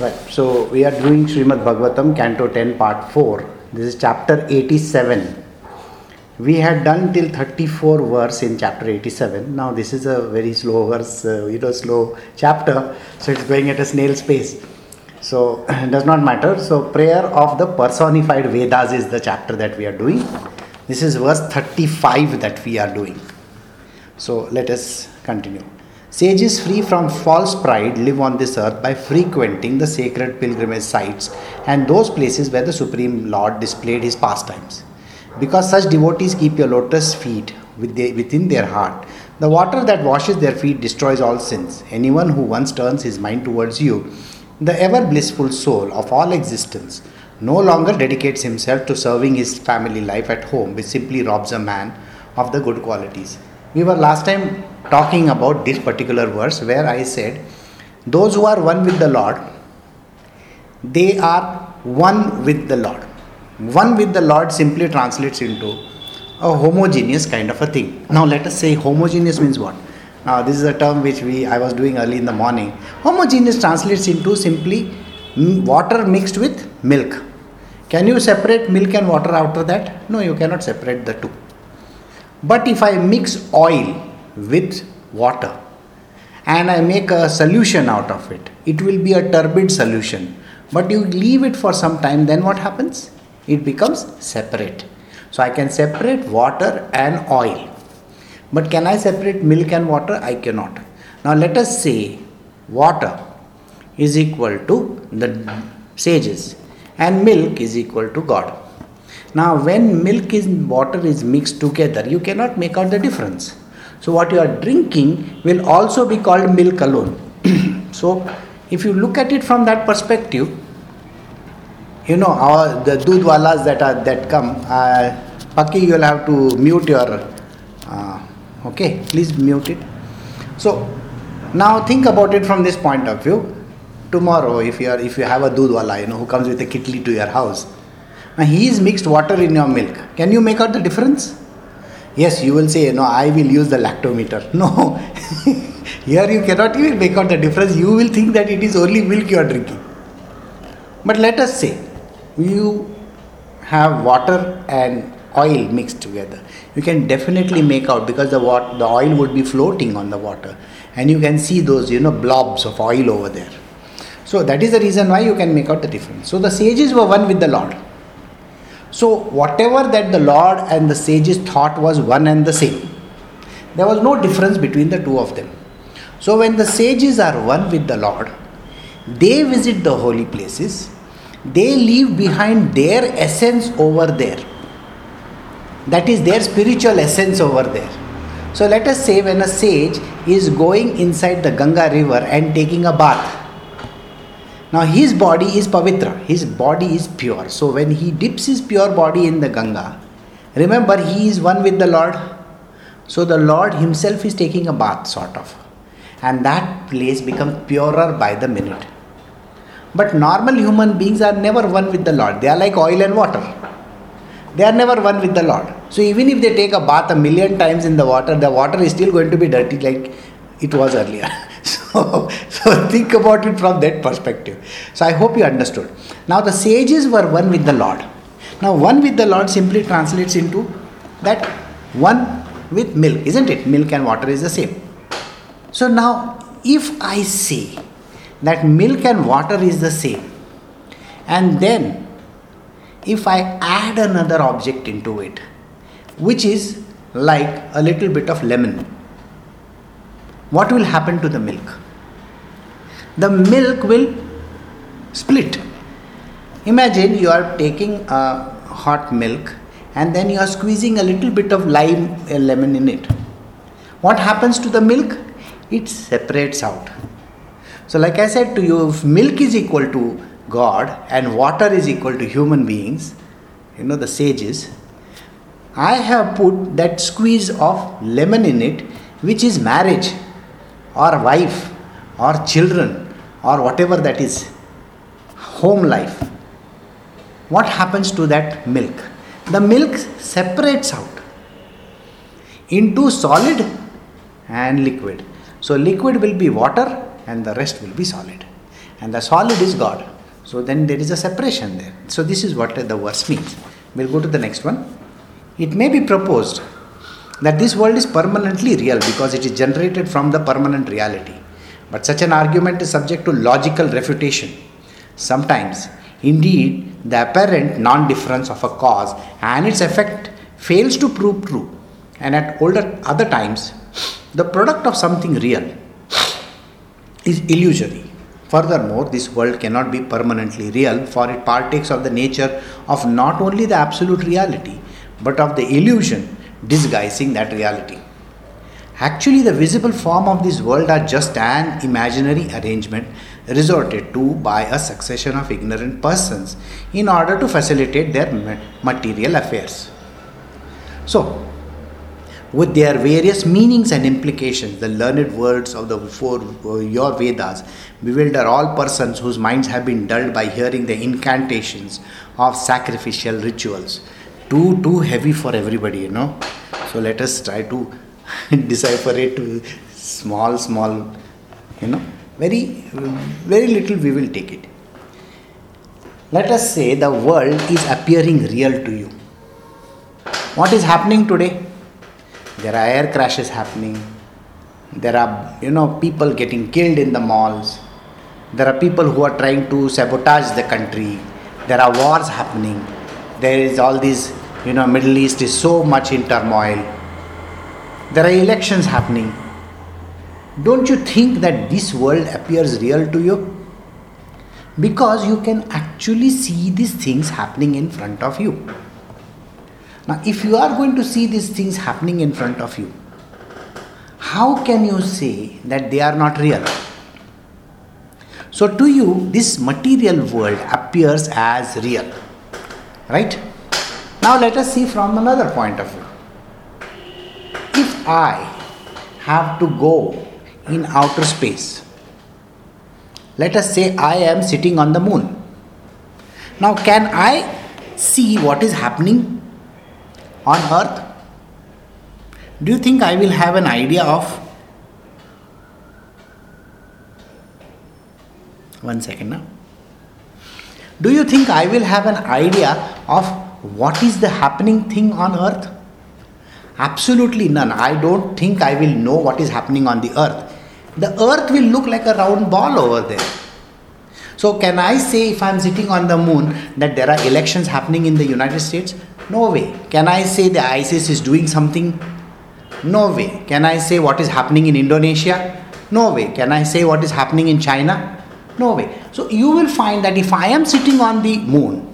Right. So we are doing Srimad Bhagavatam, Canto 10, Part 4. This is chapter 87. We had done till 34 verse in chapter 87. Now this is a very slow verse, uh, you know, slow chapter. So it's going at a snail's pace. So it does not matter. So prayer of the personified Vedas is the chapter that we are doing. This is verse 35 that we are doing. So let us continue. Sages free from false pride live on this earth by frequenting the sacred pilgrimage sites and those places where the Supreme Lord displayed his pastimes. Because such devotees keep your lotus feet within their heart, the water that washes their feet destroys all sins. Anyone who once turns his mind towards you, the ever blissful soul of all existence, no longer dedicates himself to serving his family life at home, which simply robs a man of the good qualities. We were last time talking about this particular verse where I said, Those who are one with the Lord, they are one with the Lord. One with the Lord simply translates into a homogeneous kind of a thing. Now let us say homogeneous means what? Now this is a term which we I was doing early in the morning. Homogeneous translates into simply water mixed with milk. Can you separate milk and water after that? No, you cannot separate the two. But if I mix oil with water and I make a solution out of it, it will be a turbid solution. But you leave it for some time, then what happens? It becomes separate. So I can separate water and oil. But can I separate milk and water? I cannot. Now let us say water is equal to the sages and milk is equal to God. Now when milk and water is mixed together, you cannot make out the difference. So, what you are drinking will also be called milk alone. so, if you look at it from that perspective, you know, the dudwalas that are that come, uh, Paki, you will have to mute your. Uh, okay, please mute it. So, now think about it from this point of view. Tomorrow, if you are if you have a dudwala, you know, who comes with a kitli to your house, and he is mixed water in your milk. Can you make out the difference? Yes, you will say, no, I will use the lactometer. No, here you cannot even make out the difference. You will think that it is only milk you are drinking. But let us say you have water and oil mixed together. You can definitely make out because the the oil would be floating on the water, and you can see those you know blobs of oil over there. So that is the reason why you can make out the difference. So the sages were one with the Lord. So, whatever that the Lord and the sages thought was one and the same, there was no difference between the two of them. So, when the sages are one with the Lord, they visit the holy places, they leave behind their essence over there. That is their spiritual essence over there. So, let us say when a sage is going inside the Ganga river and taking a bath, now his body is pavitra, his body is pure. So when he dips his pure body in the Ganga, remember he is one with the Lord. So the Lord himself is taking a bath, sort of. And that place becomes purer by the minute. But normal human beings are never one with the Lord. They are like oil and water. They are never one with the Lord. So even if they take a bath a million times in the water, the water is still going to be dirty like it was earlier. So, so think about it from that perspective. So I hope you understood. Now the sages were one with the Lord. Now one with the Lord simply translates into that one with milk, isn't it? Milk and water is the same. So now if I say that milk and water is the same, and then if I add another object into it, which is like a little bit of lemon what will happen to the milk? The milk will split. Imagine you are taking a hot milk and then you are squeezing a little bit of lime a lemon in it. What happens to the milk? It separates out. So, like I said to you, if milk is equal to God and water is equal to human beings, you know, the sages, I have put that squeeze of lemon in it, which is marriage or wife or children or whatever that is, home life, what happens to that milk? The milk separates out into solid and liquid. So, liquid will be water and the rest will be solid. and the solid is God. So then there is a separation there. So this is what the verse means. We'll go to the next one. It may be proposed that this world is permanently real because it is generated from the permanent reality. But such an argument is subject to logical refutation. Sometimes, indeed, the apparent non difference of a cause and its effect fails to prove true, and at older other times, the product of something real is illusory. Furthermore, this world cannot be permanently real, for it partakes of the nature of not only the absolute reality, but of the illusion disguising that reality. Actually, the visible form of this world are just an imaginary arrangement resorted to by a succession of ignorant persons in order to facilitate their material affairs. So, with their various meanings and implications, the learned words of the four uh, your Vedas bewilder all persons whose minds have been dulled by hearing the incantations of sacrificial rituals. Too too heavy for everybody, you know. So let us try to decipher it small, small, you know, very very little we will take it. Let us say the world is appearing real to you. What is happening today? There are air crashes happening. There are, you know, people getting killed in the malls. There are people who are trying to sabotage the country. There are wars happening. There is all these, you know, Middle East is so much in turmoil. There are elections happening. Don't you think that this world appears real to you? Because you can actually see these things happening in front of you. Now, if you are going to see these things happening in front of you, how can you say that they are not real? So, to you, this material world appears as real. Right? Now, let us see from another point of view. If I have to go in outer space, let us say I am sitting on the moon. Now, can I see what is happening on earth? Do you think I will have an idea of? One second now. Do you think I will have an idea of what is the happening thing on earth? Absolutely none. I don't think I will know what is happening on the earth. The earth will look like a round ball over there. So, can I say if I'm sitting on the moon that there are elections happening in the United States? No way. Can I say the ISIS is doing something? No way. Can I say what is happening in Indonesia? No way. Can I say what is happening in China? No way. So you will find that if I am sitting on the moon,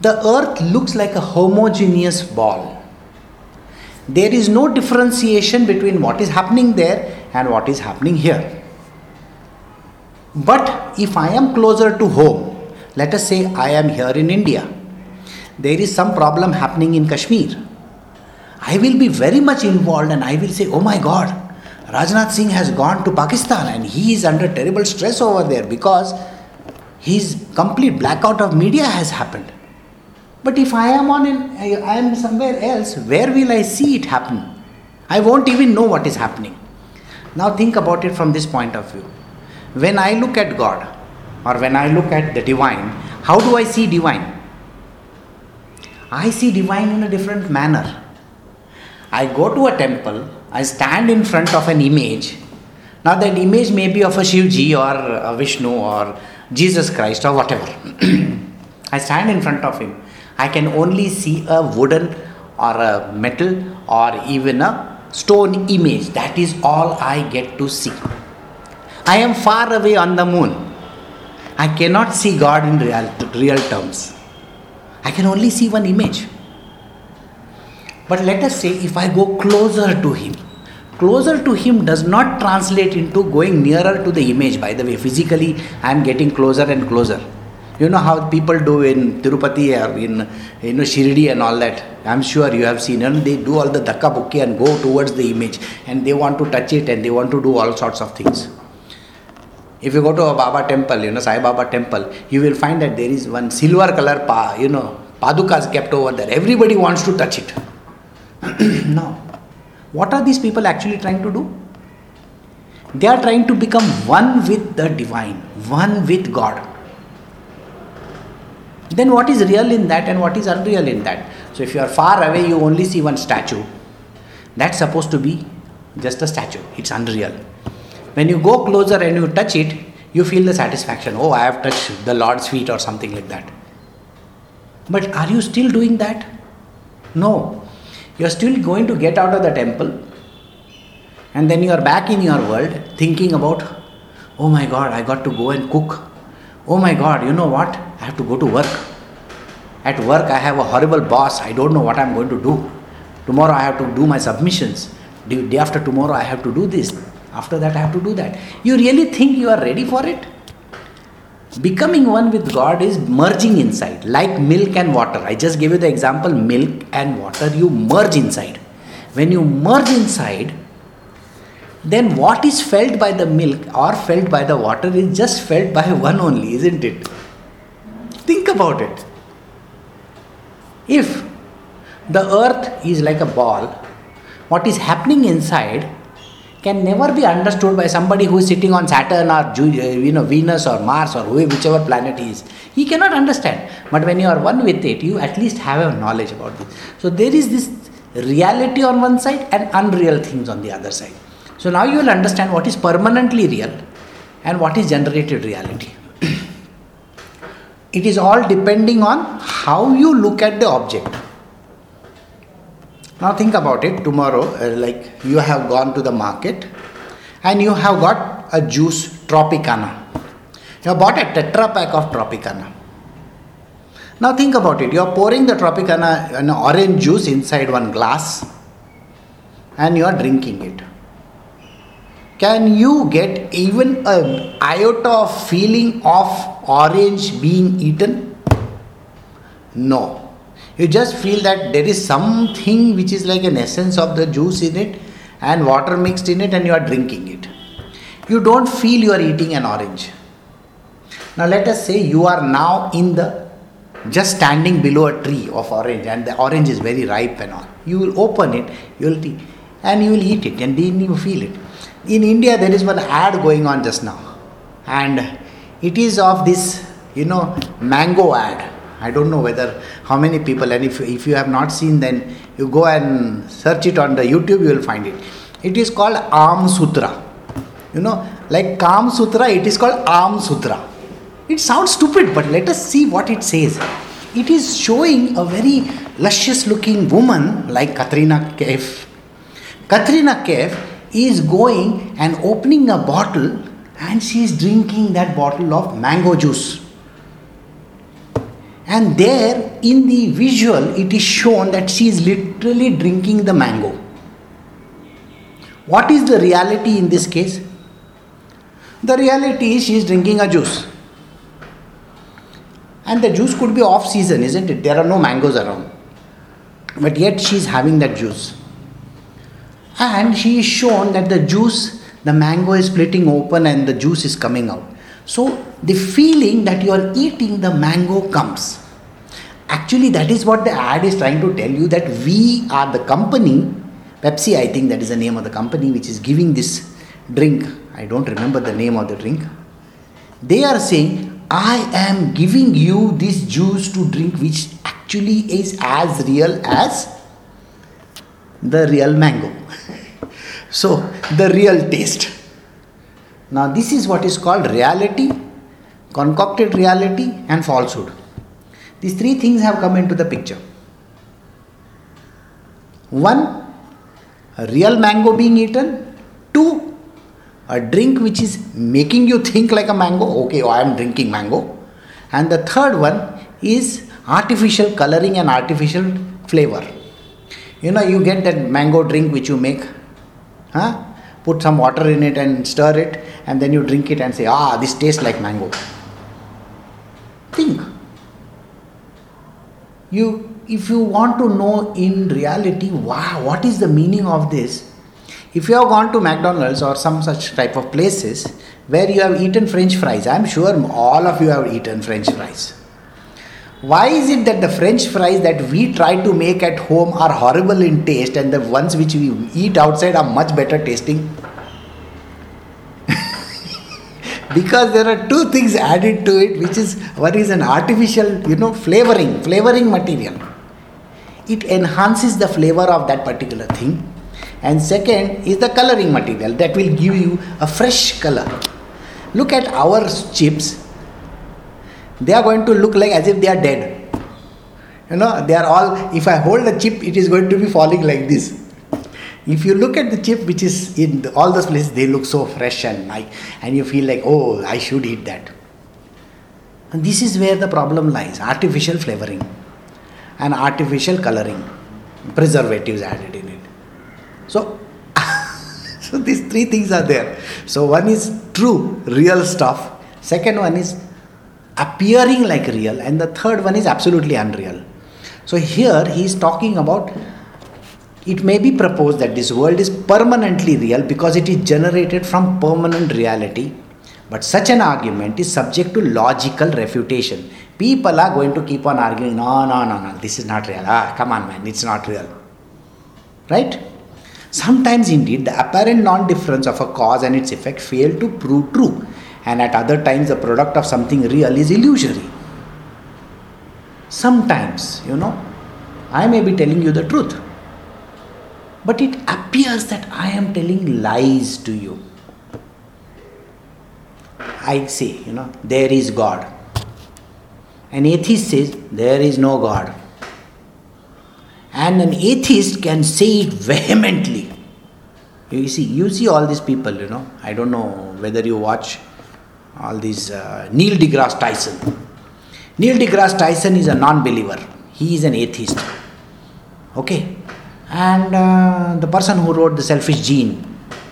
the earth looks like a homogeneous ball. There is no differentiation between what is happening there and what is happening here. But if I am closer to home, let us say I am here in India there is some problem happening in Kashmir, I will be very much involved and I will say, oh my God, Rajnath Singh has gone to Pakistan and he is under terrible stress over there because his complete blackout of media has happened. But if I am on I am somewhere else, where will I see it happen? I won't even know what is happening. Now think about it from this point of view. When I look at God or when I look at the divine, how do I see divine? I see divine in a different manner. I go to a temple, I stand in front of an image. Now, that image may be of a Shivji or a Vishnu or Jesus Christ or whatever. I stand in front of him. I can only see a wooden or a metal or even a stone image. That is all I get to see. I am far away on the moon. I cannot see God in real, real terms. I can only see one image. But let us say if I go closer to him, closer to him does not translate into going nearer to the image. By the way, physically I am getting closer and closer. You know how people do in Tirupati or in you know Shirdi and all that. I'm sure you have seen. And they do all the dhakka bukki and go towards the image, and they want to touch it and they want to do all sorts of things. If you go to a Baba temple, you know, Sai Baba temple, you will find that there is one silver color pa, you know, padukas kept over there. Everybody wants to touch it. now, what are these people actually trying to do? They are trying to become one with the divine, one with God. Then what is real in that and what is unreal in that? So if you are far away, you only see one statue. That's supposed to be just a statue, it's unreal. When you go closer and you touch it, you feel the satisfaction. Oh, I have touched the Lord's feet or something like that. But are you still doing that? No. You are still going to get out of the temple and then you are back in your world thinking about, oh my god, I got to go and cook. Oh my god, you know what? I have to go to work. At work, I have a horrible boss. I don't know what I'm going to do. Tomorrow, I have to do my submissions. Day after tomorrow, I have to do this. After that, I have to do that. You really think you are ready for it? Becoming one with God is merging inside, like milk and water. I just gave you the example milk and water, you merge inside. When you merge inside, then what is felt by the milk or felt by the water is just felt by one only, isn't it? Think about it. If the earth is like a ball, what is happening inside can never be understood by somebody who is sitting on Saturn or uh, you know Venus or Mars or whichever planet he is. He cannot understand. But when you are one with it, you at least have a knowledge about this. So there is this reality on one side and unreal things on the other side. So now you will understand what is permanently real and what is generated reality. it is all depending on how you look at the object. Now think about it tomorrow, uh, like you have gone to the market and you have got a juice Tropicana. You have bought a tetra pack of Tropicana. Now think about it. You are pouring the Tropicana, an orange juice inside one glass and you are drinking it. Can you get even a iota of feeling of orange being eaten? No. You just feel that there is something which is like an essence of the juice in it and water mixed in it and you are drinking it. You don't feel you are eating an orange. Now let us say you are now in the just standing below a tree of orange and the orange is very ripe and all. You will open it you will and you will eat it and then you feel it in india there is one ad going on just now and it is of this you know mango ad I don't know whether how many people, and if, if you have not seen, then you go and search it on the YouTube, you will find it. It is called Am Sutra. You know, like Kam Sutra, it is called Am Sutra. It sounds stupid, but let us see what it says. It is showing a very luscious looking woman like Katrina Kaif. Katrina Kaif is going and opening a bottle and she is drinking that bottle of mango juice and there in the visual, it is shown that she is literally drinking the mango. What is the reality in this case? The reality is she is drinking a juice. And the juice could be off season, isn't it? There are no mangoes around. But yet she is having that juice. And she is shown that the juice, the mango is splitting open and the juice is coming out. So the feeling that you are eating the mango comes. Actually, that is what the ad is trying to tell you that we are the company, Pepsi, I think that is the name of the company which is giving this drink. I don't remember the name of the drink. They are saying, I am giving you this juice to drink, which actually is as real as the real mango. So, the real taste. Now, this is what is called reality, concocted reality, and falsehood. These three things have come into the picture. One, a real mango being eaten. Two, a drink which is making you think like a mango. Okay, oh, I am drinking mango. And the third one is artificial coloring and artificial flavor. You know, you get that mango drink which you make. Huh? Put some water in it and stir it, and then you drink it and say, ah, this tastes like mango. Think you if you want to know in reality wow what is the meaning of this if you have gone to mcdonald's or some such type of places where you have eaten french fries i'm sure all of you have eaten french fries why is it that the french fries that we try to make at home are horrible in taste and the ones which we eat outside are much better tasting because there are two things added to it, which is one is an artificial, you know, flavoring, flavoring material. It enhances the flavor of that particular thing. And second is the coloring material that will give you a fresh color. Look at our chips. They are going to look like as if they are dead. You know, they are all, if I hold a chip, it is going to be falling like this if you look at the chip which is in the, all those places, they look so fresh and nice, and you feel like, oh, I should eat that. And this is where the problem lies artificial flavoring and artificial coloring, preservatives added in it. So, so these three things are there. So, one is true, real stuff, second one is appearing like real, and the third one is absolutely unreal. So, here he is talking about it may be proposed that this world is permanently real because it is generated from permanent reality, but such an argument is subject to logical refutation. People are going to keep on arguing, no, no, no, no, this is not real. Ah, come on, man, it's not real. Right? Sometimes, indeed, the apparent non difference of a cause and its effect fail to prove true, and at other times, the product of something real is illusory. Sometimes, you know, I may be telling you the truth, but it appears that I am telling lies to you. I say, you know, there is God. An atheist says, there is no God. And an atheist can say it vehemently. You see, you see all these people, you know. I don't know whether you watch all these uh, Neil deGrasse Tyson. Neil deGrasse Tyson is a non believer, he is an atheist. Okay, and uh, the person who wrote the selfish gene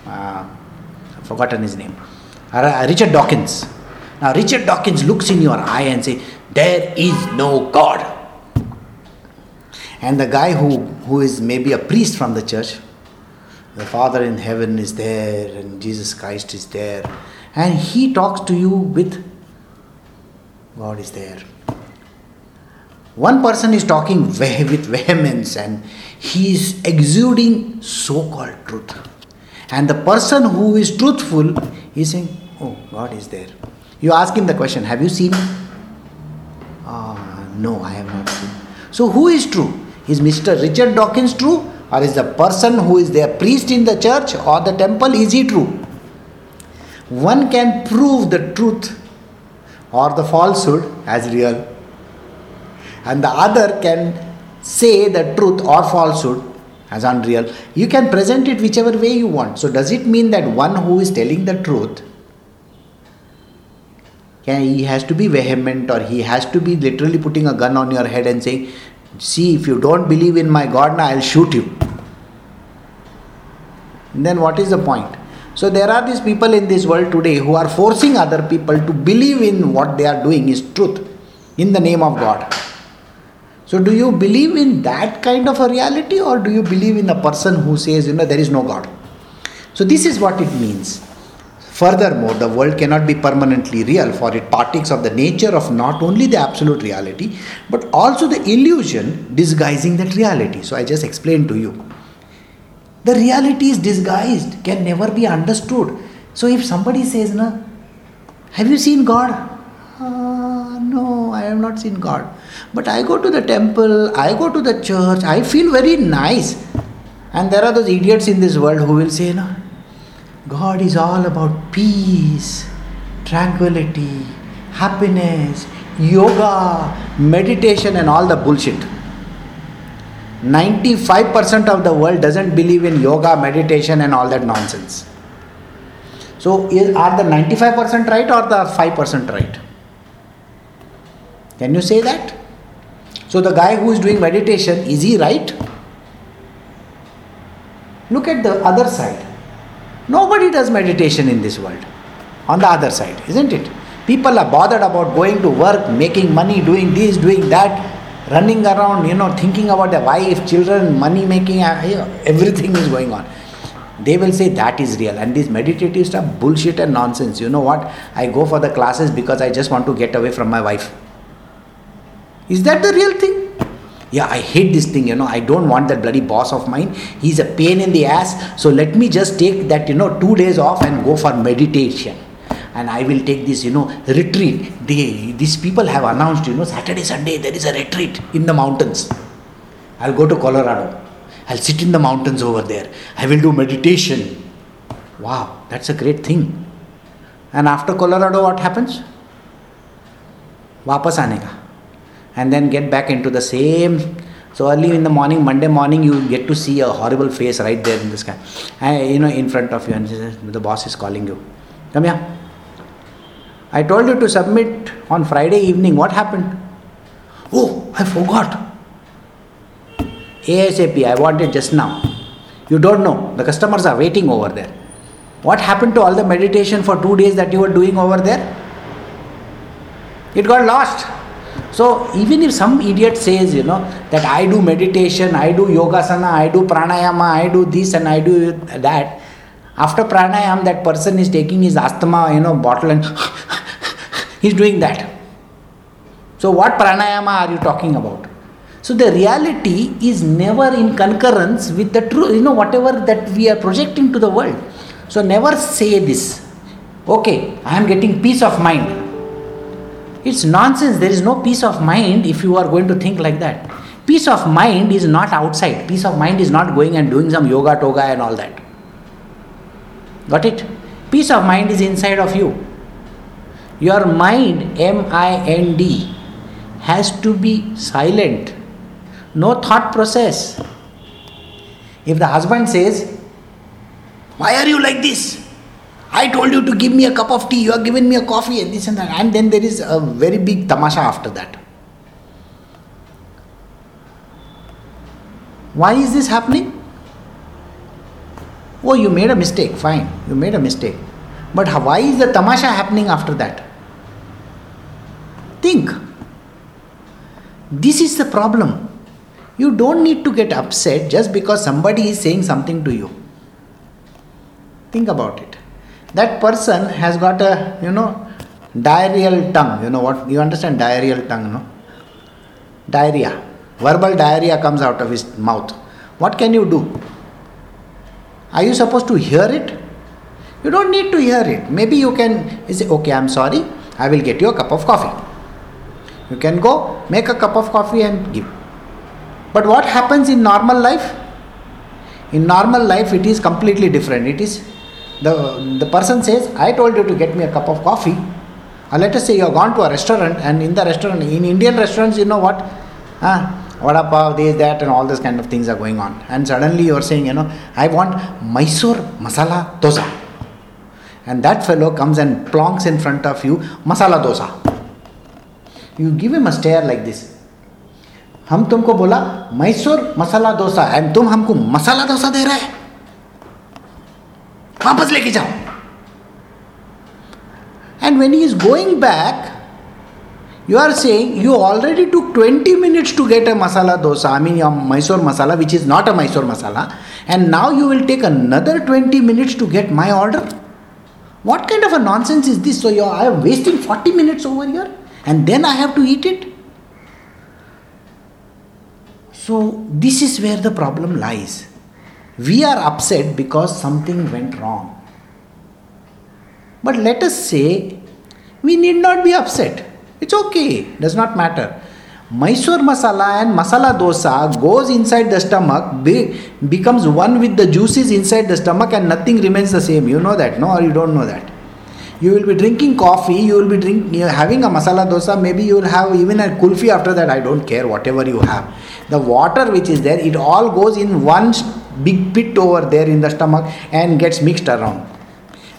uh, I've forgotten his name uh, richard dawkins. Now richard dawkins looks in your eye and say there is no god. And the guy who who is maybe a priest from the church the father in heaven is there and jesus christ is there and he talks to you with god is there one person is talking with vehemence and he is exuding so called truth. And the person who is truthful is saying, Oh, God is there. You ask him the question, Have you seen? Ah, no, I have not seen. So, who is true? Is Mr. Richard Dawkins true? Or is the person who is there, priest in the church or the temple, is he true? One can prove the truth or the falsehood as real and the other can say the truth or falsehood as unreal. You can present it whichever way you want. So, does it mean that one who is telling the truth, yeah, he has to be vehement or he has to be literally putting a gun on your head and saying, See, if you don't believe in my God, now I'll shoot you. then, what is the point? So, there are these people in this world today who are forcing other people to believe in what they are doing is truth in the name of God. So, do you believe in that kind of a reality or do you believe in a person who says, you know, there is no God? So, this is what it means. Furthermore, the world cannot be permanently real, for it partakes of the nature of not only the absolute reality, but also the illusion disguising that reality. So, I just explained to you. The reality is disguised, can never be understood. So, if somebody says, no, have you seen God? Uh, no, I have not seen God. But I go to the temple, I go to the church, I feel very nice. And there are those idiots in this world who will say, no, God is all about peace, tranquility, happiness, yoga, meditation, and all the bullshit. 95% of the world doesn't believe in yoga, meditation, and all that nonsense. So, is, are the 95% right or the 5% right? Can you say that? So the guy who is doing meditation, is he right? Look at the other side. Nobody does meditation in this world. On the other side, isn't it? People are bothered about going to work, making money, doing this, doing that, running around, you know, thinking about their wife, children, money making, uh, everything is going on. They will say that is real. And this meditative stuff, bullshit and nonsense. You know what? I go for the classes because I just want to get away from my wife. Is that the real thing? Yeah, I hate this thing, you know. I don't want that bloody boss of mine. He's a pain in the ass. So let me just take that, you know, two days off and go for meditation and I will take this, you know, retreat. They, these people have announced, you know, Saturday, Sunday, there is a retreat in the mountains. I'll go to Colorado. I'll sit in the mountains over there. I will do meditation. Wow, that's a great thing. And after Colorado, what happens? वापस आने का and then get back into the same so early in the morning monday morning you get to see a horrible face right there in the sky and you know in front of you and the boss is calling you come here i told you to submit on friday evening. What happened? Oh i forgot. Asap i want it just now. You don't know. The customers are waiting over there. What happened to all the meditation for two days that you were doing over there? It got lost. So even if some idiot says, you know, that I do meditation, I do yogasana, I do pranayama, I do this and I do that, after pranayama, that person is taking his asthma, you know, bottle and he's doing that. So what pranayama are you talking about? So the reality is never in concurrence with the truth, you know, whatever that we are projecting to the world. So never say this. Okay, I am getting peace of mind. It's nonsense. There is no peace of mind if you are going to think like that. Peace of mind is not outside. Peace of mind is not going and doing some yoga toga and all that. Got it? Peace of mind is inside of you. Your mind, M I N D, has to be silent. No thought process. If the husband says, Why are you like this? I told you to give me a cup of tea, you are giving me a coffee and this and that. And then there is a very big tamasha after that. Why is this happening? Oh, you made a mistake, fine, you made a mistake. But why is the tamasha happening after that? Think. This is the problem. You don't need to get upset just because somebody is saying something to you. Think about it that person has got a you know diarrheal tongue you know what you understand diarrheal tongue no diarrhea verbal diarrhea comes out of his mouth what can you do are you supposed to hear it you don't need to hear it maybe you can say okay i'm sorry i will get you a cup of coffee you can go make a cup of coffee and give but what happens in normal life in normal life it is completely different it is the, the person says, I told you to get me a cup of coffee. Uh, let us say you have gone to a restaurant, and in the restaurant, in Indian restaurants, you know what? Uh, vada pav, this, that, and all these kind of things are going on. And suddenly you are saying, you know, I want Mysore masala dosa And that fellow comes and plonks in front of you masala dosa. You give him a stare like this. हम तुमको बोला Mysore masala dosa and तुम हमको मसाला डोसा दे रहे वापस लेके जाओ and when is going back you are saying you already took 20 minutes to get a masala dosa i mean your mysore masala which is not a mysore masala and now you will take another 20 minutes to get my order what kind of a nonsense is this so you i am wasting 40 minutes over here and then i have to eat it so this is where the problem lies we are upset because something went wrong. But let us say we need not be upset. It's okay, does not matter. Mysore masala and masala dosa goes inside the stomach, be, becomes one with the juices inside the stomach, and nothing remains the same. You know that, no, or you don't know that. You will be drinking coffee, you will be drink, having a masala dosa, maybe you will have even a kulfi after that. I don't care, whatever you have. The water which is there, it all goes in one big pit over there in the stomach and gets mixed around.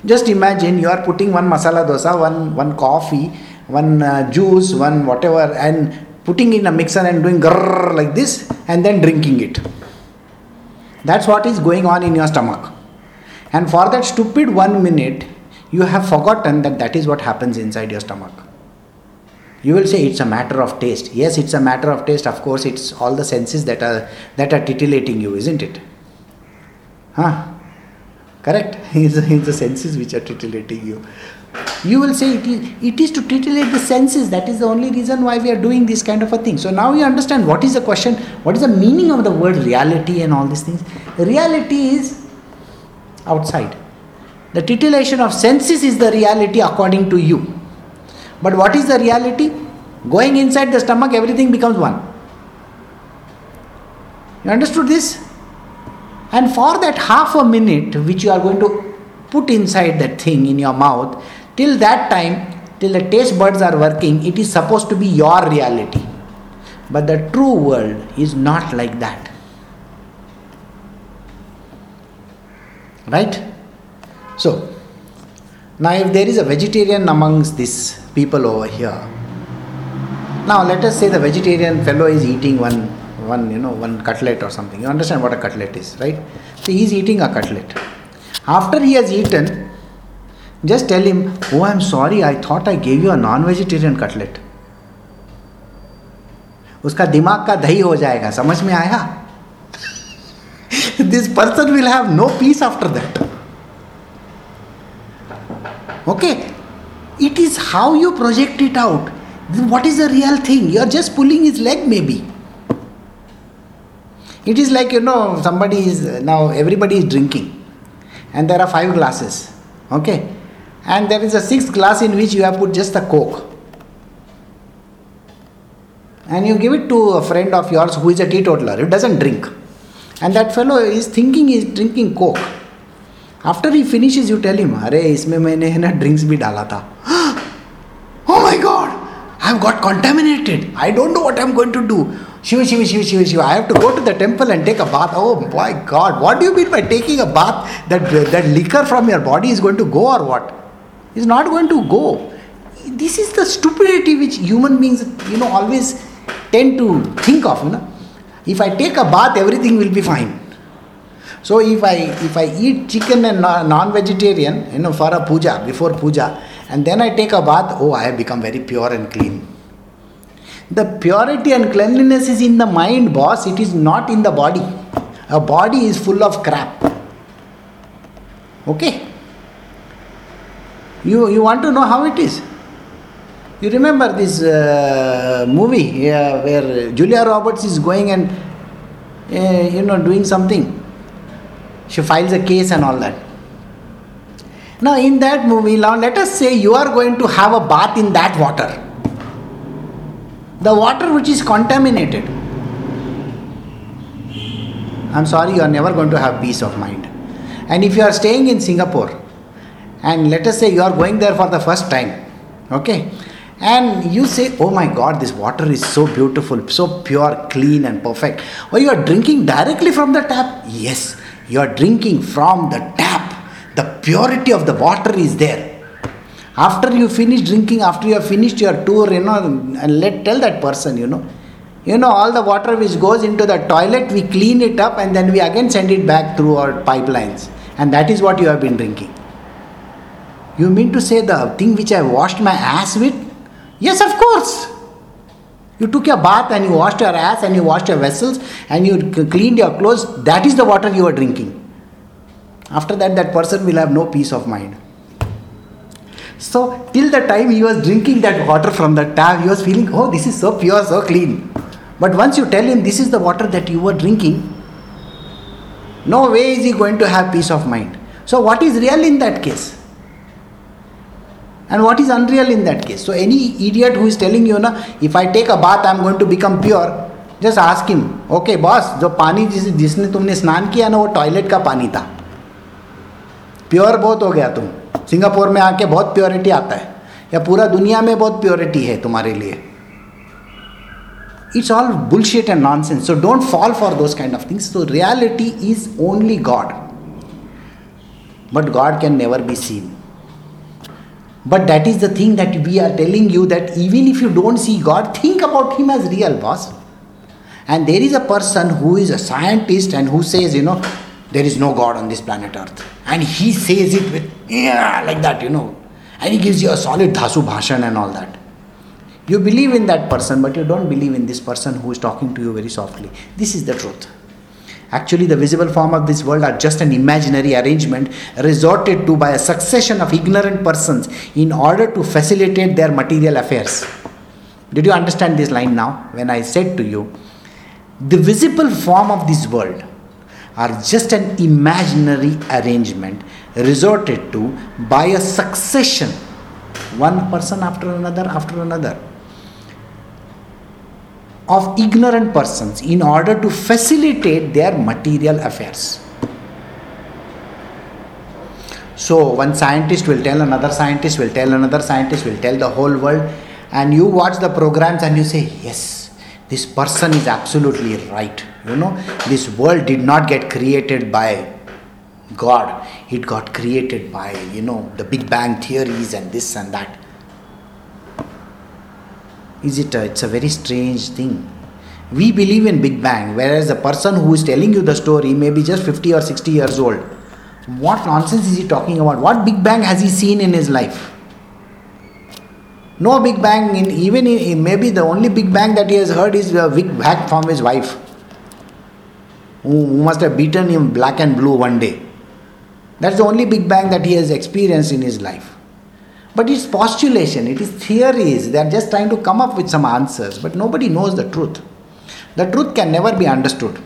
Just imagine you are putting one masala dosa, one, one coffee, one uh, juice, one whatever, and putting in a mixer and doing grrr like this and then drinking it. That's what is going on in your stomach. And for that stupid one minute, you have forgotten that that is what happens inside your stomach. You will say it's a matter of taste. Yes, it's a matter of taste. Of course, it's all the senses that are that are titillating you, isn't it? Huh? Correct? It's, it's the senses which are titillating you. You will say it is, it is to titillate the senses. That is the only reason why we are doing this kind of a thing. So now you understand what is the question, what is the meaning of the word reality and all these things. Reality is outside. The titillation of senses is the reality according to you. But what is the reality? Going inside the stomach, everything becomes one. You understood this? And for that half a minute, which you are going to put inside that thing in your mouth, till that time, till the taste buds are working, it is supposed to be your reality. But the true world is not like that. Right? So, now if there is a vegetarian amongst these people over here, now let us say the vegetarian fellow is eating one one you know one cutlet or something. You understand what a cutlet is, right? So he is eating a cutlet. After he has eaten, just tell him, Oh, I'm sorry, I thought I gave you a non vegetarian cutlet. उसका दिमाग का दही हो जाएगा समझ में आया this person will have no peace after that okay it is how you project it out what is the real thing you are just pulling his leg maybe it is like you know somebody is now everybody is drinking and there are five glasses okay and there is a sixth glass in which you have put just the coke and you give it to a friend of yours who is a teetotaler who doesn't drink and that fellow is thinking he is drinking coke after he finishes you tell him अरे इसमें मैंने है ना drinks भी डाला था oh my god I have got contaminated I don't know what I am going to do Shiva Shiva Shiva Shiva Shiva I have to go to the temple and take a bath oh my god what do you mean by taking a bath that that liquor from your body is going to go or what Is not going to go. This is the stupidity which human beings you know always tend to think of you know if i take a bath everything will be fine. So if i if i eat chicken and non vegetarian you know for a puja before puja and then i take a bath oh i have become very pure and clean. The purity and cleanliness is in the mind boss. It is not in the body. A body is full of crap. Okay you you want to know how it is you remember this uh, movie uh, where Julia Roberts is going and uh, you know doing something. She files a case and all that. Now in that movie, now let us say you are going to have a bath in that water. The water which is contaminated. I'm sorry, you are never going to have peace of mind. And if you are staying in Singapore, and let us say you are going there for the first time, okay, and you say, Oh my God, this water is so beautiful, so pure, clean, and perfect. Or you are drinking directly from the tap? Yes, you are drinking from the tap. The purity of the water is there. After you finish drinking, after you have finished your tour, you know, and let tell that person, you know, you know, all the water which goes into the toilet, we clean it up and then we again send it back through our pipelines. And that is what you have been drinking. You mean to say the thing which I washed my ass with, Yes, of course. You took your bath and you washed your ass and you washed your vessels and you cleaned your clothes. That is the water you are drinking. After that, that person will have no peace of mind. So, till the time he was drinking that water from the tap, he was feeling, oh, this is so pure, so clean. But once you tell him this is the water that you were drinking, no way is he going to have peace of mind. So, what is real in that case? And what is unreal in that case? So, any idiot who is telling you, na, if I take a bath, I am going to become pure, just ask him, okay, boss, जो पानी जिस जिसने तुमने स्नान किया ना वो toilet का पानी था प्योर बहुत हो गया तुम सिंगापुर में आके बहुत प्योरिटी आता है या पूरा दुनिया में बहुत प्योरिटी है तुम्हारे लिए it's all bullshit and nonsense. So don't fall for those kind of things. So reality is only God. But God can never be seen. But that is the thing that we are telling you that even if you don't see God, think about Him as real, boss. And there is a person who is a scientist and who says, you know, there is no God on this planet Earth. And he says it with, yeah, like that, you know. And he gives you a solid Dhasu Bhashan and all that. You believe in that person, but you don't believe in this person who is talking to you very softly. This is the truth. Actually, the visible form of this world are just an imaginary arrangement resorted to by a succession of ignorant persons in order to facilitate their material affairs. Did you understand this line now? When I said to you, the visible form of this world are just an imaginary arrangement resorted to by a succession, one person after another after another, of ignorant persons in order to facilitate their material affairs. So, one scientist will tell another scientist, will tell another scientist, will tell the whole world, and you watch the programs and you say, Yes, this person is absolutely right. You know, this world did not get created by God, it got created by, you know, the Big Bang theories and this and that. Is it? A, it's a very strange thing. We believe in Big Bang, whereas the person who is telling you the story may be just 50 or 60 years old. What nonsense is he talking about? What Big Bang has he seen in his life? No Big Bang, in, even in, maybe the only Big Bang that he has heard is uh, a Big Bang from his wife, who, who must have beaten him black and blue one day. That's the only Big Bang that he has experienced in his life. But it's postulation, it is theories. They are just trying to come up with some answers, but nobody knows the truth. The truth can never be understood.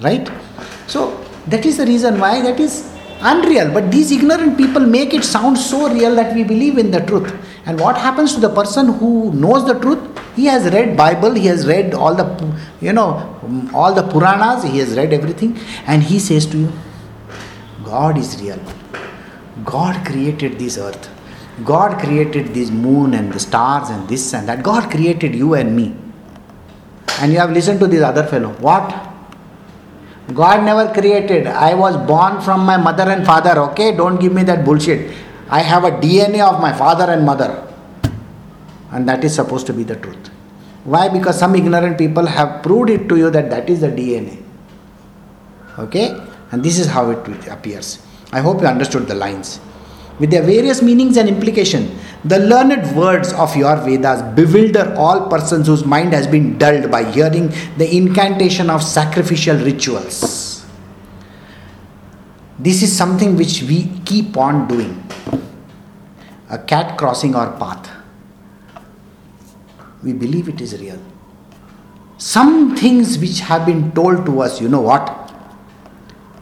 Right? So, that is the reason why that is unreal. But these ignorant people make it sound so real that we believe in the truth. And what happens to the person who knows the truth? He has read Bible, he has read all the, you know, all the Puranas, he has read everything, and he says to you, God is real. God created this earth. God created this moon and the stars and this and that. God created you and me. And you have listened to this other fellow. What? God never created. I was born from my mother and father, okay? Don't give me that bullshit. I have a DNA of my father and mother. And that is supposed to be the truth. Why? Because some ignorant people have proved it to you that that is the DNA. Okay? And this is how it appears. I hope you understood the lines. With their various meanings and implication, the learned words of your Vedas bewilder all persons whose mind has been dulled by hearing the incantation of sacrificial rituals. This is something which we keep on doing. A cat crossing our path. We believe it is real. Some things which have been told to us, you know what?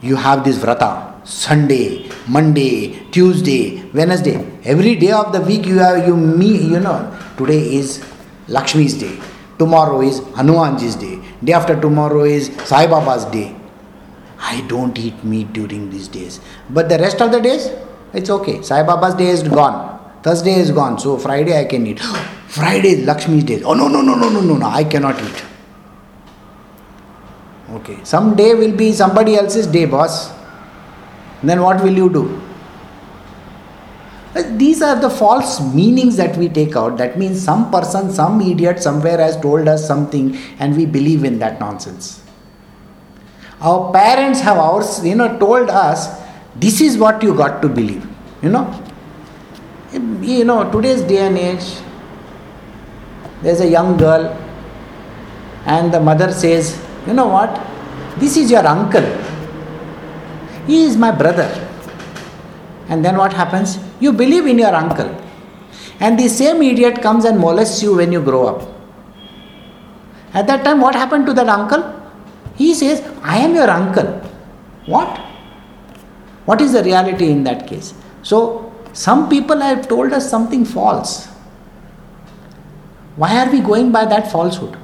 You have this vrata, Sunday, Monday, Tuesday, Wednesday. Every day of the week you have you me you know today is Lakshmi's day. Tomorrow is Hanumanji's day. Day after tomorrow is Sai Baba's day. I don't eat meat during these days. But the rest of the days, it's okay. Sai Baba's day is gone. Thursday is gone. So Friday I can eat. Friday is Lakshmi's day. Oh no no no no no no no I cannot eat. Okay. Some day will be somebody else's day, boss then what will you do? These are the false meanings that we take out. That means some person, some idiot somewhere has told us something and we believe in that nonsense. Our parents have ours, you know, told us this is what you got to believe. You know, you know, today's day and age, there's a young girl, and the mother says, you know what, this is your uncle he is my brother. And then what happens? You believe in your uncle. And the same idiot comes and molests you when you grow up. At that time, what happened to that uncle? He says, I am your uncle. What? What is the reality in that case? So, some people have told us something false. Why are we going by that falsehood?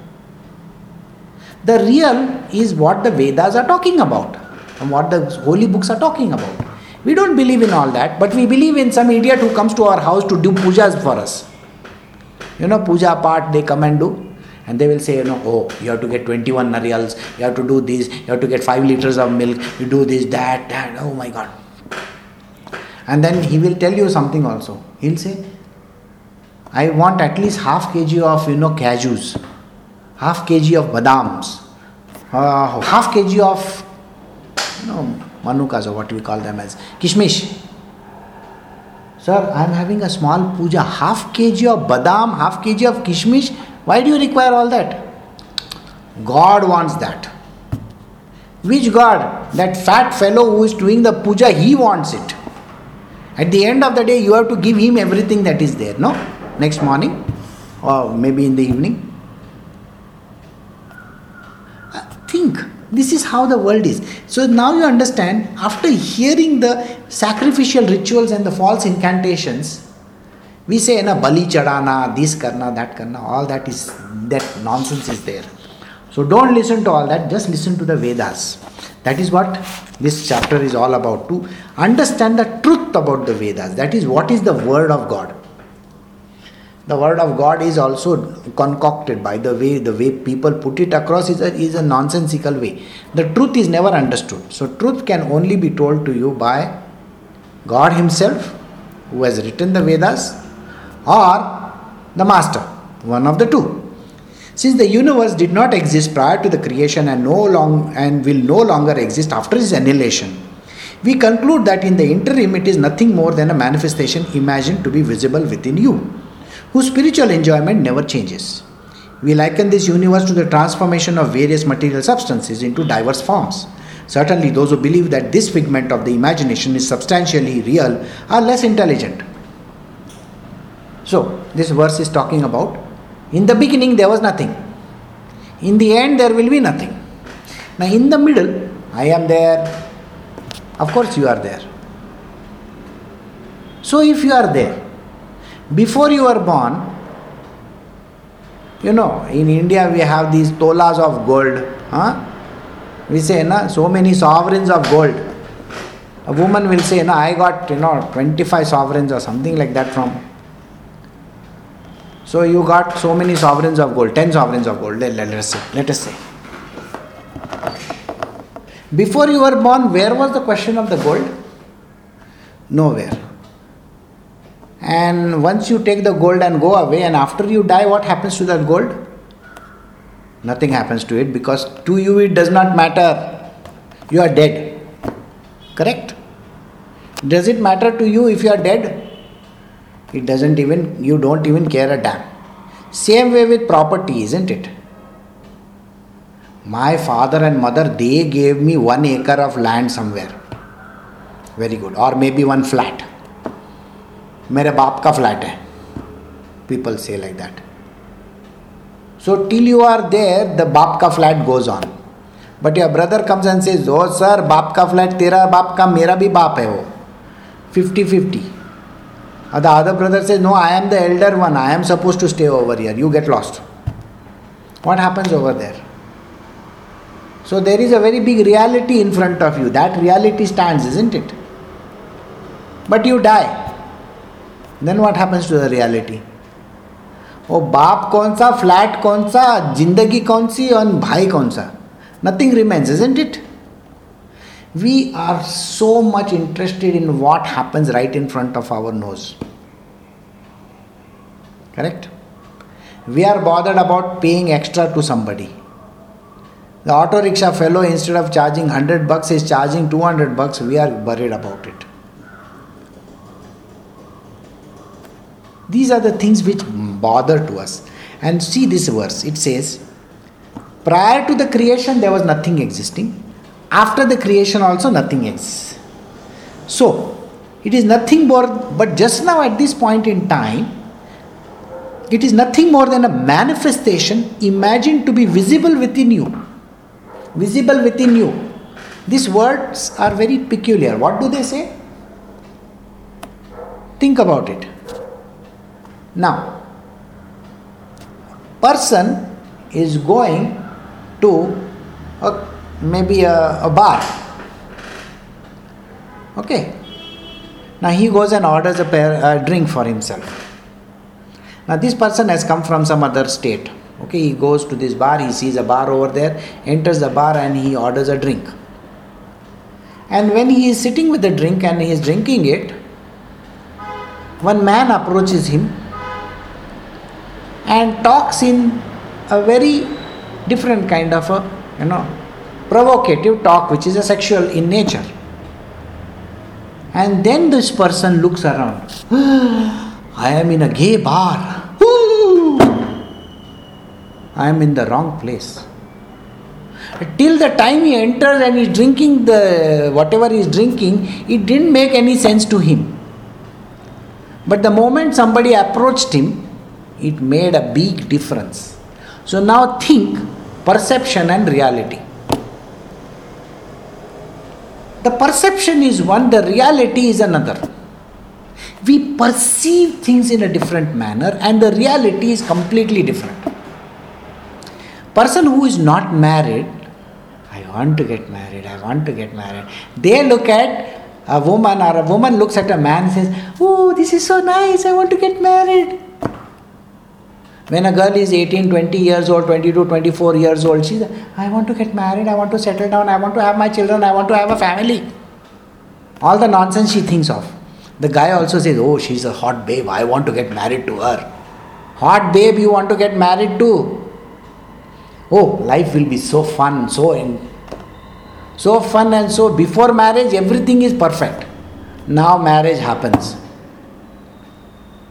The real is what the Vedas are talking about and what the holy books are talking about. We don't believe in all that, but we believe in some idiot who comes to our house to do pujas for us. You know, puja part they come and do. And they will say, you know, oh, you have to get 21 nariyals, you have to do this, you have to get 5 liters of milk, you do this, that, that, oh my god. And then he will tell you something also. He'll say, I want at least half kg of, you know, cashews, half kg of badams, uh, half kg of manukas or what we call them as kishmish. Sir, I am having a small puja, half kg of badam, half kg of kishmish. Why do you require all that? God wants that. Which God? That fat fellow who is doing the puja, he wants it. At the end of the day, you have to give him everything that is there, no? Next morning or maybe in the evening. Uh, think This is how the world is. So now you understand, after hearing the sacrificial rituals and the false incantations, we say, na bali chadana, this karna, that karna, all that is, that nonsense is there. So don't listen to all that, just listen to the Vedas. That is what this chapter is all about to understand the truth about the Vedas. That is what is the word of God. The word of God is also concocted by the way the way people put it across is a, is a nonsensical way. The truth is never understood. So truth can only be told to you by God Himself, who has written the Vedas, or the Master, one of the two. Since the universe did not exist prior to the creation and no long and will no longer exist after its annihilation, we conclude that in the interim it is nothing more than a manifestation imagined to be visible within you, whose spiritual enjoyment never changes. We liken this universe to the transformation of various material substances into diverse forms. Certainly, those who believe that this figment of the imagination is substantially real are less intelligent. So, this verse is talking about in the beginning, there was nothing. In the end, there will be nothing. Now, in the middle, I am there. Of course, you are there. So, if you are there, before you are born, you know, in India we have these tolas of gold. Huh? We say, na, so many sovereigns of gold. A woman will say, na, I got, you know, 25 sovereigns or something like that from so you got so many sovereigns of gold, 10 sovereigns of gold, let, let, us say. Let us say. Before you were born, where was the question of the gold? Nowhere. And once you take the gold and go away, and after you die, what happens to that gold? Nothing happens to it because to you it does not matter. You are dead. Correct? Does it matter to you if you are dead? It doesn't even, you don't even care a damn. Same way with property, isn't it? My father and mother, they gave me one acre of land somewhere. Very good. Or maybe one flat. मेरे बाप का flat है people से like that so till you are there the बाप का flat goes on but your brother comes and says oh sir बाप का flat तेरा बाप का मेरा भी बाप है वो fifty fifty Uh, the other brother says, No, I am the elder one. I am supposed to stay over here. You get lost. What happens over there? So there is a very big reality in front of you. That reality stands, isn't it? But you die. Then what happens to the reality? वो बाप कौन सा flat कौन सा जिंदगी कौन सी और भाई कौन सा nothing remains isn't it we are so much interested in what happens right in front of our nose. Correct? We are bothered about paying extra to somebody. The auto rickshaw fellow, instead of charging 100 bucks, is charging 200 bucks. We are worried about it. These are the things which bother to us. And see this verse it says, Prior to the creation, there was nothing existing after the creation also nothing else. So, it is nothing more, but just now at this point in time, it is nothing more than a manifestation imagined to be visible within you. Visible within you. These words are very peculiar. What do they say? Think about it. Now, person is going to a maybe a, a bar. Okay. Now he goes and orders a, pair, a drink for himself. Now this person has come from some other state. Okay, he goes to this bar, he sees a bar over there, enters the bar and he orders a drink. And when he is sitting with the drink and he is drinking it, one man approaches him and talks in a very different kind of a you know provocative talk which is a sexual in nature. And then this person looks around. I am in a gay bar. I am in the wrong place. Till the time he enters and is drinking the whatever he is drinking, it didn't make any sense to him. But the moment somebody approached him, it made a big difference. So now think perception and reality. The perception is one, the reality is another. We perceive things in a different manner, and the reality is completely different. Person who is not married, I want to get married, I want to get married. They look at a woman or a woman looks at a man and says, Oh, this is so nice, I want to get married. When a girl is 18, 20 years old, 22, 24 years old, she's, I want to get married, I want to settle down, I want to have my children, I want to have a family. All the nonsense she thinks of. The guy also says, Oh, she's a hot babe, I want to get married to her. Hot babe, you want to get married to? Oh, life will be so fun, so in, so fun and so before marriage everything is perfect. Now marriage happens.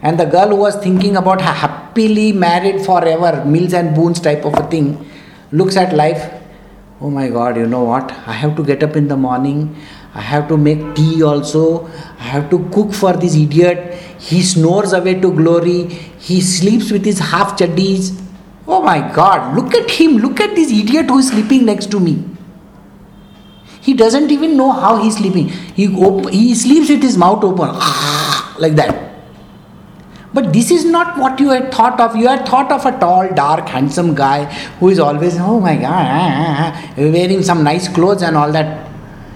And the girl who was thinking about happily married forever, mills and boons type of a thing, looks at life. Oh my God, you know what? I have to get up in the morning. I have to make tea also. I have to cook for this idiot. He snores away to glory. He sleeps with his half chaddis. Oh my God, look at him. Look at this idiot who is sleeping next to me. He doesn't even know how he's sleeping. He, op- he sleeps with his mouth open, like that. But this is not what you had thought of. You had thought of a tall, dark, handsome guy who is always, oh my God, ah, ah, wearing some nice clothes and all that.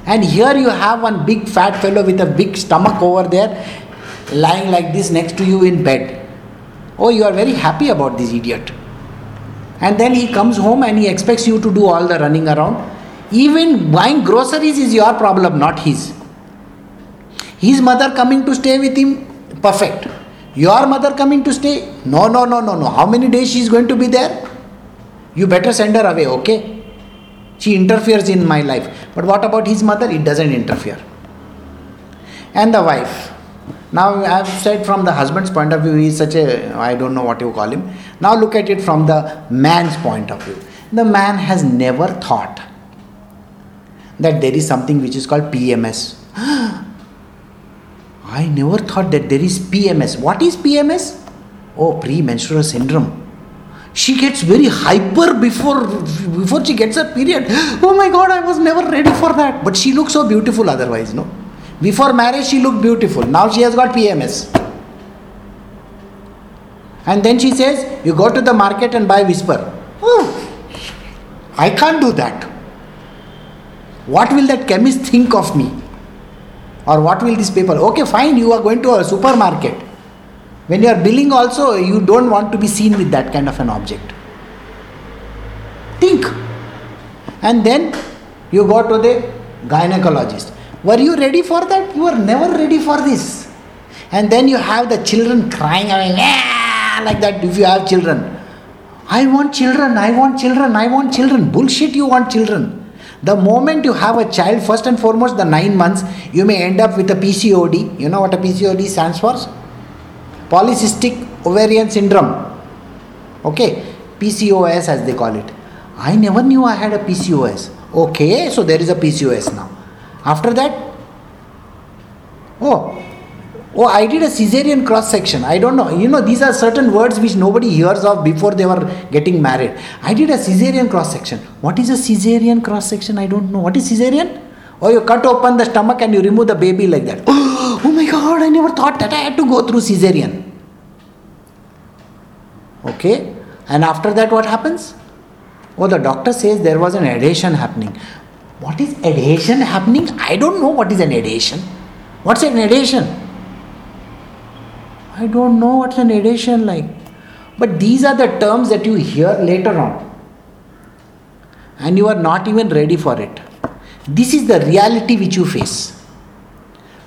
And here you have one big fat fellow with a big stomach over there, lying like this next to you in bed. Oh, you are very happy about this idiot. And then he comes home and he expects you to do all the running around. Even buying groceries is your problem, not his. His mother coming to stay with him, perfect. Your mother coming to stay? No, no, no, no, no. How many days she is going to be there? You better send her away, okay? She interferes in my life. But what about his mother? It doesn't interfere. And the wife. Now I've said from the husband's point of view, he is such a I don't know what you call him. Now look at it from the man's point of view. The man has never thought that there is something which is called PMS. I never thought that there is PMS. What is PMS? Oh, premenstrual syndrome. She gets very hyper before before she gets her period. Oh my God, I was never ready for that. But she looks so beautiful otherwise, no? Before marriage, she looked beautiful. Now she has got PMS. And then she says, You go to the market and buy Whisper. Oh, I can't do that. What will that chemist think of me? Or what will this people? Okay, fine, you are going to a supermarket. When you are billing, also, you don't want to be seen with that kind of an object. Think. And then you go to the gynecologist. Were you ready for that? You were never ready for this. And then you have the children crying "Ah," like that if you have children. I want children, I want children, I want children. Bullshit, you want children. The moment you have a child, first and foremost, the nine months, you may end up with a PCOD. You know what a PCOD stands for? Polycystic ovarian syndrome. Okay, PCOS as they call it. I never knew I had a PCOS. Okay, so there is a PCOS now. After that, oh, oh, I did a Caesarean cross section. I don't know. You know, these are certain words which nobody hears of before they were getting married. I did a Caesarean cross section. What is a Caesarean cross section? I don't know. What is Caesarean? Oh, you cut open the stomach and you remove the baby like that. Oh my God, I never thought that I had to go through Caesarean. Okay, and after that, what happens? Oh, the doctor says there was an adhesion happening. What is adhesion happening? I don't know what is an adhesion. What's an adhesion? I don't know what's an addition like. But these are the terms that you hear later on. And you are not even ready for it. This is the reality which you face.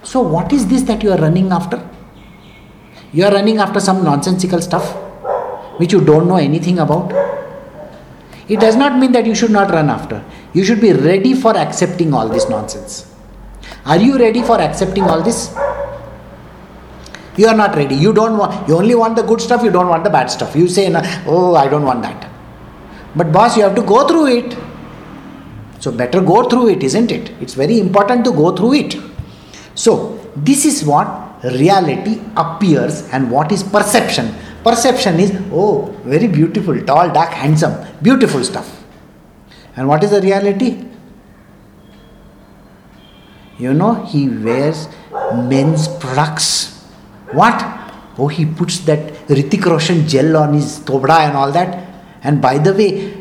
So, what is this that you are running after? You are running after some nonsensical stuff which you don't know anything about. It does not mean that you should not run after. You should be ready for accepting all this nonsense. Are you ready for accepting all this? You are not ready. You don't want, you only want the good stuff, you don't want the bad stuff. You say, oh, I don't want that. But, boss, you have to go through it. So, better go through it, isn't it? It's very important to go through it. So, this is what reality appears and what is perception. Perception is, oh, very beautiful, tall, dark, handsome, beautiful stuff. And what is the reality? You know, he wears men's products. What? Oh, he puts that Hrithik Roshan gel on his tobda and all that. And by the way,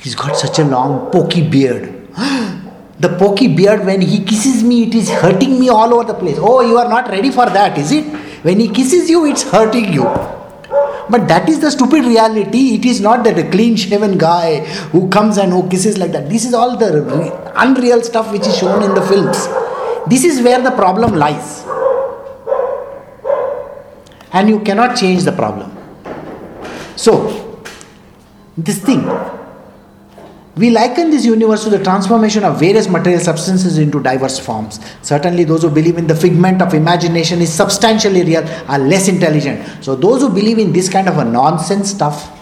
he's got such a long pokey beard. the pokey beard, when he kisses me, it is hurting me all over the place. Oh, you are not ready for that, is it? When he kisses you, it's hurting you. But that is the stupid reality. It is not that a clean shaven guy who comes and who kisses like that. This is all the unreal stuff which is shown in the films. This is where the problem lies. And you cannot change the problem. So, this thing, we liken this universe to the transformation of various material substances into diverse forms. Certainly, those who believe in the figment of imagination is substantially real are less intelligent. So, those who believe in this kind of a nonsense stuff,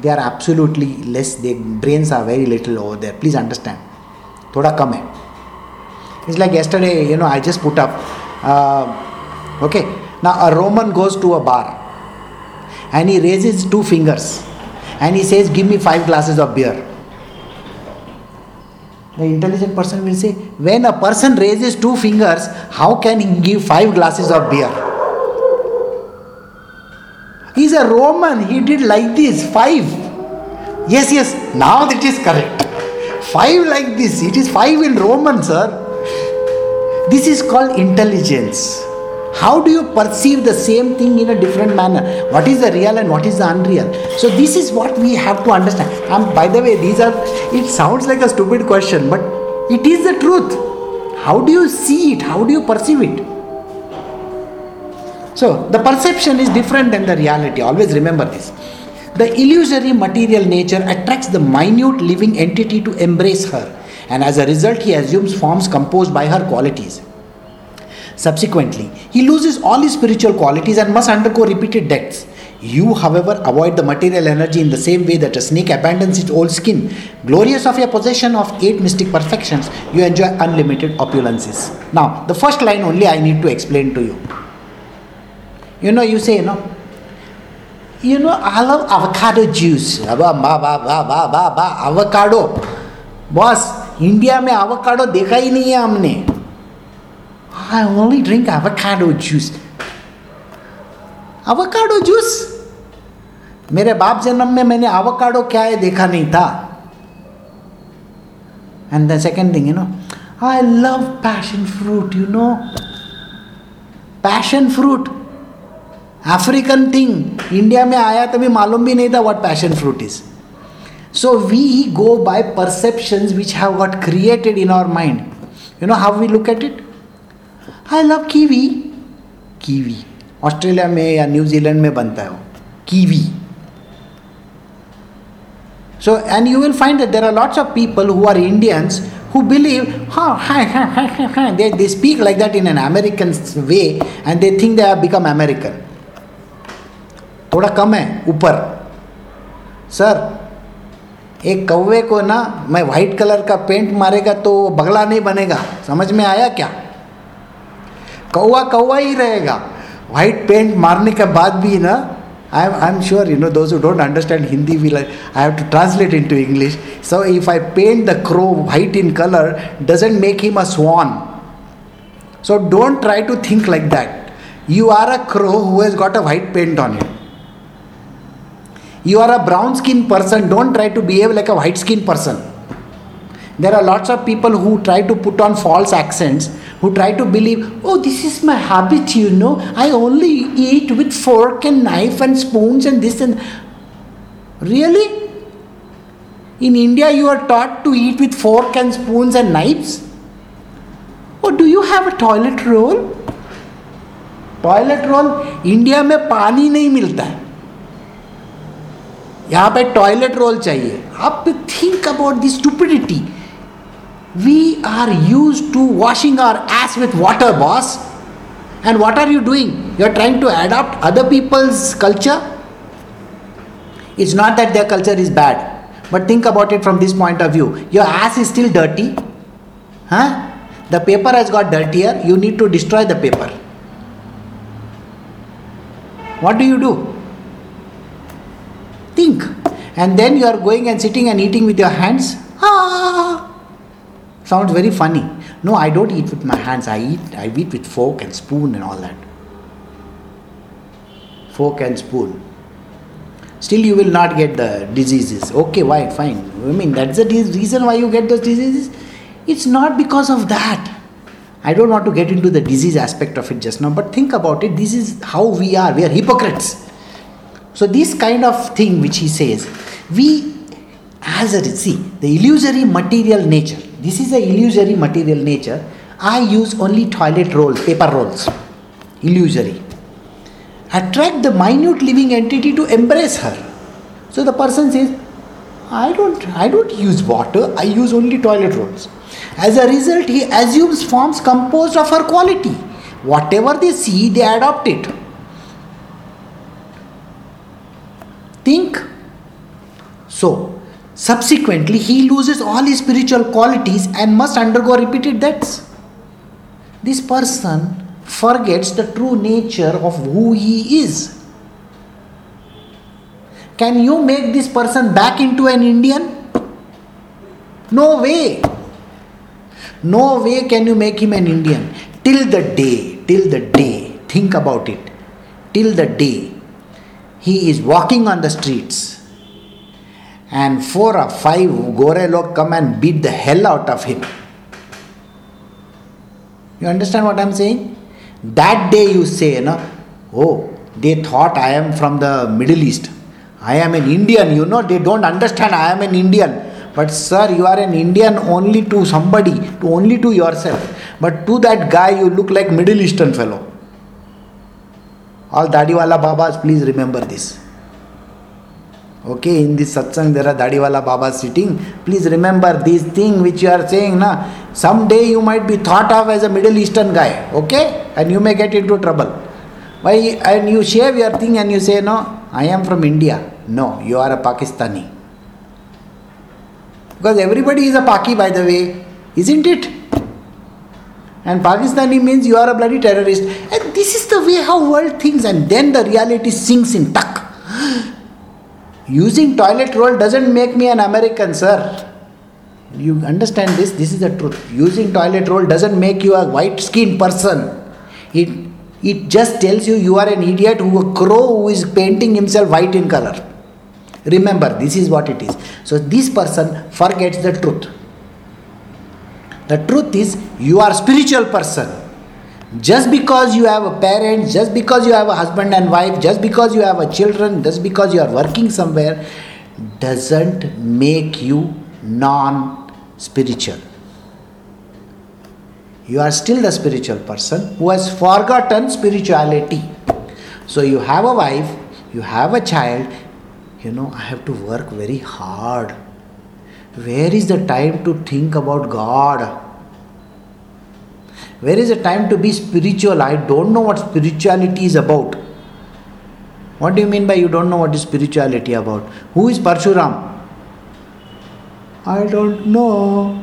they are absolutely less, their brains are very little over there. Please understand. Thoda kam hai. It's like yesterday, you know, I just put up. Uh, okay, now a Roman goes to a bar and he raises two fingers and he says, Give me five glasses of beer. The intelligent person will say, When a person raises two fingers, how can he give five glasses of beer? He's a Roman, he did like this, five. Yes, yes, now that is correct. Five like this, it is five in Roman, sir. This is called intelligence. How do you perceive the same thing in a different manner? What is the real and what is the unreal? So, this is what we have to understand. And by the way, these are, it sounds like a stupid question, but it is the truth. How do you see it? How do you perceive it? So, the perception is different than the reality. Always remember this. The illusory material nature attracts the minute living entity to embrace her and as a result, he assumes forms composed by her qualities. Subsequently, he loses all his spiritual qualities and must undergo repeated deaths. You, however, avoid the material energy in the same way that a snake abandons its old skin. Glorious of your possession of eight mystic perfections, you enjoy unlimited opulences. Now, the first line only I need to explain to you. You know, you say, you know, you know, I love avocado juice. Avocado. Boss, India में avocado देखा ही नहीं है हमने I only drink avocado juice avocado juice मेरे बाप जन्म में मैंने आवकाडो क्या है देखा नहीं था and the second thing you know I love passion fruit you know passion fruit African thing India में आया तभी मालूम भी नहीं था what passion fruit is So we go by perceptions which have got created in our mind. You know how we look at it? I love kiwi kiwi Australia में या New Zealand में बनता है वो. Kiwi so and you will find that there are lots of people who are Indians who believe ha ha they speak like that in an American way and they think they are become American थोड़ा कम है, ऊपर। Sir एक कौवे को ना, मैं white colour का पेंट मारेगा तो बगला नहीं बनेगा। समझ में आया क्या? कौवा कौवा ही रहेगा वाइट पेंट मारने के बाद भी ना I am I am sure you know those who don't understand Hindi will I have to translate into English so if I paint the crow white in colour doesn't make him a swan so don't try to think like that you are a crow who has got a white paint on you you are a brown skinned person don't try to behave like a white skinned person there are lots of people who try to put on false accents who try to believe oh this is my habit you know i only eat with fork and knife and spoons and this and really in india you are taught to eat with fork and spoons and knives oh do you have a toilet roll toilet roll India में पानी नहीं मिलता है यहाँ पे toilet roll चाहिए आप think about this stupidity we are used to washing our ass with water, boss. And what are you doing? You're trying to adopt other people's culture? It's not that their culture is bad, but think about it from this point of view. Your ass is still dirty. Huh? The paper has got dirtier. You need to destroy the paper. What do you do? Think. And then you are going and sitting and eating with your hands. Ah! Sounds very funny. No, I don't eat with my hands. I eat I eat with fork and spoon and all that. Fork and spoon. Still you will not get the diseases. Okay, why? Fine. I mean that's the reason why you get those diseases. It's not because of that. I don't want to get into the disease aspect of it just now, but think about it. This is how we are. We are hypocrites. So this kind of thing which he says, we as a see the illusory material nature. This is a illusory material nature. I use only toilet rolls, paper rolls. Illusory. Attract the minute living entity to embrace her. So the person says, I don't I don't use water, I use only toilet rolls. As a result, he assumes forms composed of her quality. Whatever they see, they adopt it. Think. So, subsequently, he loses all his spiritual qualities and must undergo repeated deaths. This person forgets the true nature of who he is. Can you make this person back into an Indian? No way. No way can you make him an Indian. Till the day, till the day, think about it. Till the day he is walking on the streets and four or five Gorelok come and beat the hell out of him. You understand what I'm saying? That day you say, no, oh, they thought I am from the Middle East. I am an Indian. You know, they don't understand I am an Indian. But sir, you are an Indian only to somebody, to only to yourself. But to that guy, you look like Middle Eastern fellow. All Dadiwala Babas, please remember this. Okay, in this satsang there are Dadiwala Baba sitting. Please remember this thing which you are saying. Na, someday you might be thought of as a Middle Eastern guy. Okay, and you may get into trouble. Why? And you shave your thing and you say, No, I am from India. No, you are a Pakistani. Because everybody is a Paki, by the way, isn't it? And Pakistani means you are a bloody terrorist. And this is the way how world thinks, and then the reality sinks in tuck. Using toilet roll doesn't make me an American, sir. You understand this? This is the truth. Using toilet roll doesn't make you a white skinned person. It it just tells you you are an idiot who a crow who is painting himself white in color. Remember, this is what it is. So, this person forgets the truth. The truth is, you are spiritual person. Just because you have a parent, just because you have a husband and wife, just because you have a children, just because you are working somewhere, doesn't make you non spiritual. You are still the spiritual person who has forgotten spirituality. So you have a wife, you have a child, you know, I have to work very hard. Where is the time to think about God? Where is the time to be spiritual? I don't know what spirituality is about. What do you mean by you don't know what is spirituality about? Who is Parshuram? I don't know.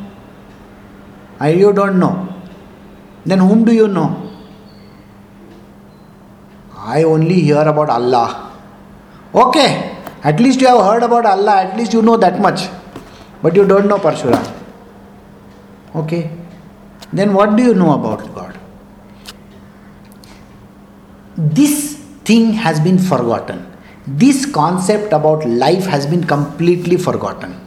I you don't know. Then whom do you know? I only hear about Allah. Okay, at least you have heard about Allah, at least you know that much. But you don't know Parshurama. Okay? Then what do you know about God? This thing has been forgotten. This concept about life has been completely forgotten.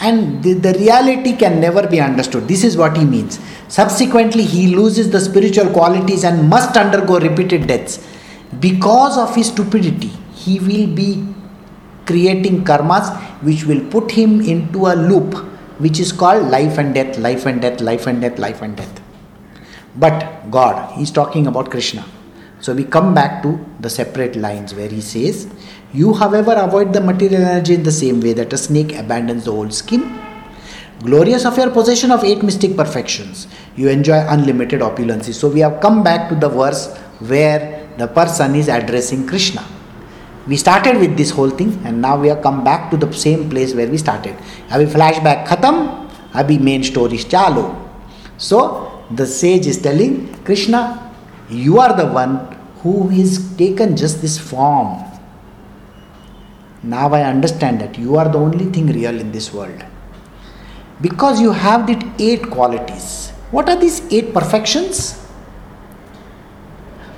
And the, the reality can never be understood. This is what he means. Subsequently, he loses the spiritual qualities and must undergo repeated deaths because of his stupidity he will be creating karmas which will put him into a loop which is called life and death, life and death, life and death, life and death. But God, He's talking about Krishna. So we come back to the separate lines where He says, You, however, avoid the material energy in the same way that a snake abandons the old skin. Glorious of your possession of eight mystic perfections, you enjoy unlimited opulences. So we have come back to the verse where the person is addressing Krishna we started with this whole thing and now we have come back to the same place where we started अभी flashback khatam abhi main story chalo so the sage is telling krishna you are the one who is taken just this form now i understand that you are the only thing real in this world Because you have the eight qualities. What are these eight perfections?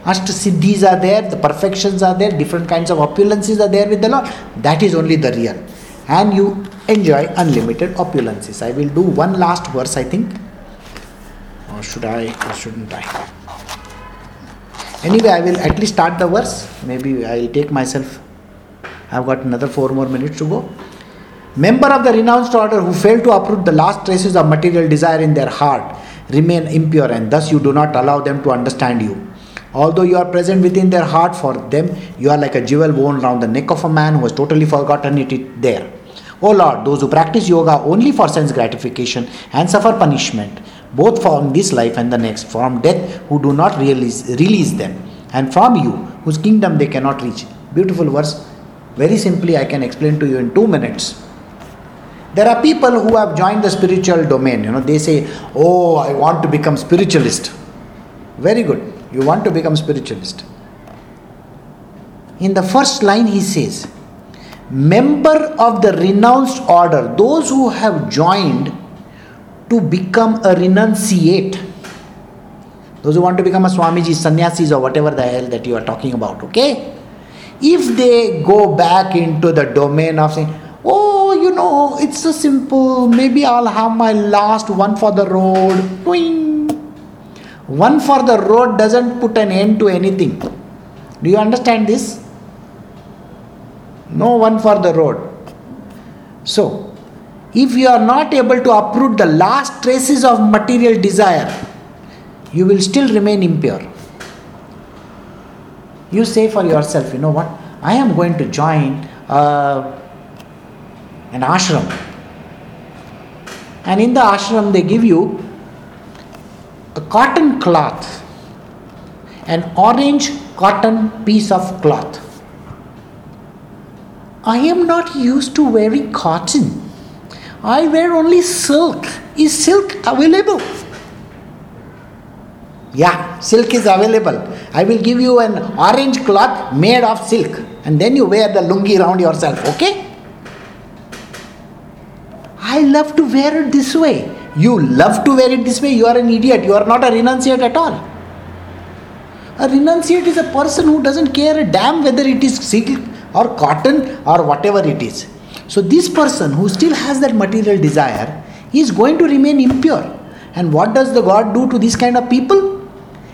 Ashta siddhis are there, the perfections are there, different kinds of opulences are there with the Lord. That is only the real. And you enjoy unlimited opulences. I will do one last verse, I think. Or should I, or shouldn't I? Anyway, I will at least start the verse. Maybe I will take myself. I've got another four more minutes to go. Member of the renounced order who fail to uproot the last traces of material desire in their heart remain impure, and thus you do not allow them to understand you. Although you are present within their heart for them, you are like a jewel worn round the neck of a man who has totally forgotten it there. O Lord, those who practice yoga only for sense gratification and suffer punishment, both from this life and the next, from death who do not release, release them, and from you whose kingdom they cannot reach. Beautiful verse. Very simply, I can explain to you in two minutes. There are people who have joined the spiritual domain. You know, they say, "Oh, I want to become spiritualist." Very good. You want to become spiritualist. In the first line, he says, member of the renounced order, those who have joined to become a renunciate. Those who want to become a Swamiji, sannyasis, or whatever the hell that you are talking about, okay? If they go back into the domain of saying, oh, you know, it's so simple, maybe I'll have my last one for the road, Twing. One for the road doesn't put an end to anything. Do you understand this? No one for the road. So, if you are not able to uproot the last traces of material desire, you will still remain impure. You say for yourself, you know what? I am going to join uh, an ashram. And in the ashram, they give you a cotton cloth, an orange cotton piece of cloth. I am not used to wearing cotton. I wear only silk. Is silk available? Yeah, silk is available. I will give you an orange cloth made of silk and then you wear the lungi around yourself, okay? I love to wear it this way. You love to wear it this way, you are an idiot. You are not a renunciate at all. A renunciate is a person who doesn't care a damn whether it is silk or cotton or whatever it is. So, this person who still has that material desire is going to remain impure. And what does the God do to these kind of people?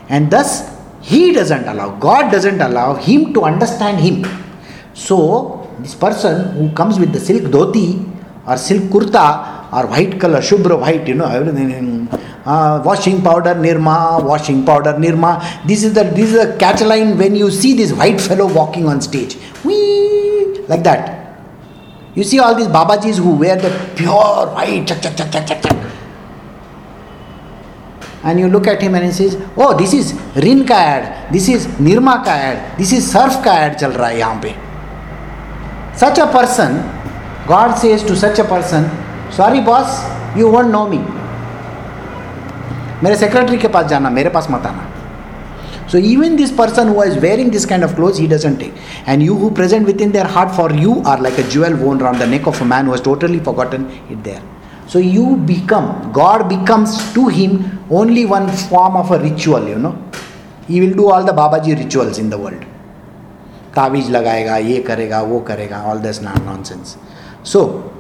And thus, He doesn't allow, God doesn't allow him to understand Him. So, this person who comes with the silk dhoti or silk kurta or white color, Shubra white, you know, everything. Uh, washing powder, Nirma, washing powder, Nirma. This is the this is a catch line when you see this white fellow walking on stage. Whee! Like that. You see all these Babajis who wear the pure white. And you look at him and he says, Oh, this is Rin this is Nirma ka this is Surf ka chal raha hai yahan pe. Such a person, God says to such a person, sorry boss you want no मी मेरे secretary के पास जाना मेरे पास मत आना So even this person who is wearing this kind of clothes, he doesn't take. And you who present within their heart for you are like a jewel worn around the neck of a man who has totally forgotten it there. So you become, God becomes to him only one form of a ritual, you know. He will do all the Babaji rituals in the world. तावीज लगाएगा ये करेगा वो करेगा all this nonsense. So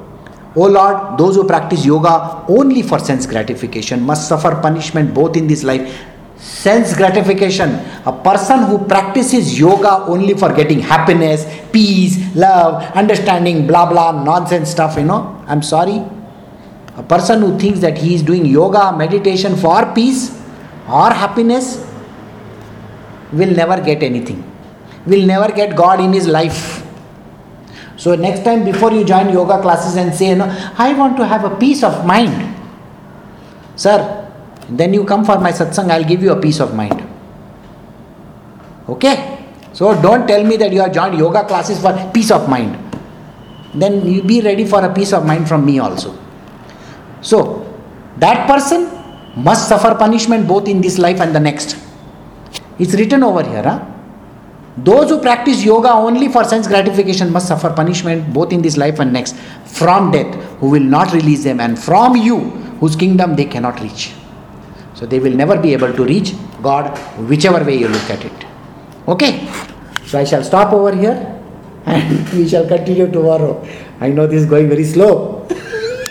O Lord, those who practice yoga only for sense gratification must suffer punishment both in this life. Sense gratification. A person who practices yoga only for getting happiness, peace, love, understanding, blah blah nonsense stuff, you know. I'm sorry. A person who thinks that he is doing yoga, meditation for peace or happiness will never get anything, will never get God in his life so next time before you join yoga classes and say, no, I want to have a peace of mind. Sir, then you come for my satsang, I'll give you a peace of mind. Okay? So don't tell me that you have joined yoga classes for peace of mind. Then you be ready for a peace of mind from me also. So that person must suffer punishment both in this life and the next. It's written over here. Huh? Those who practice yoga only for sense gratification must suffer punishment both in this life and next from death. who will not release them, and from you, whose kingdom they cannot reach. So they will never be able to reach God, whichever way you look at it. Okay? So I shall stop over here and we shall continue tomorrow. I know this is going very slow.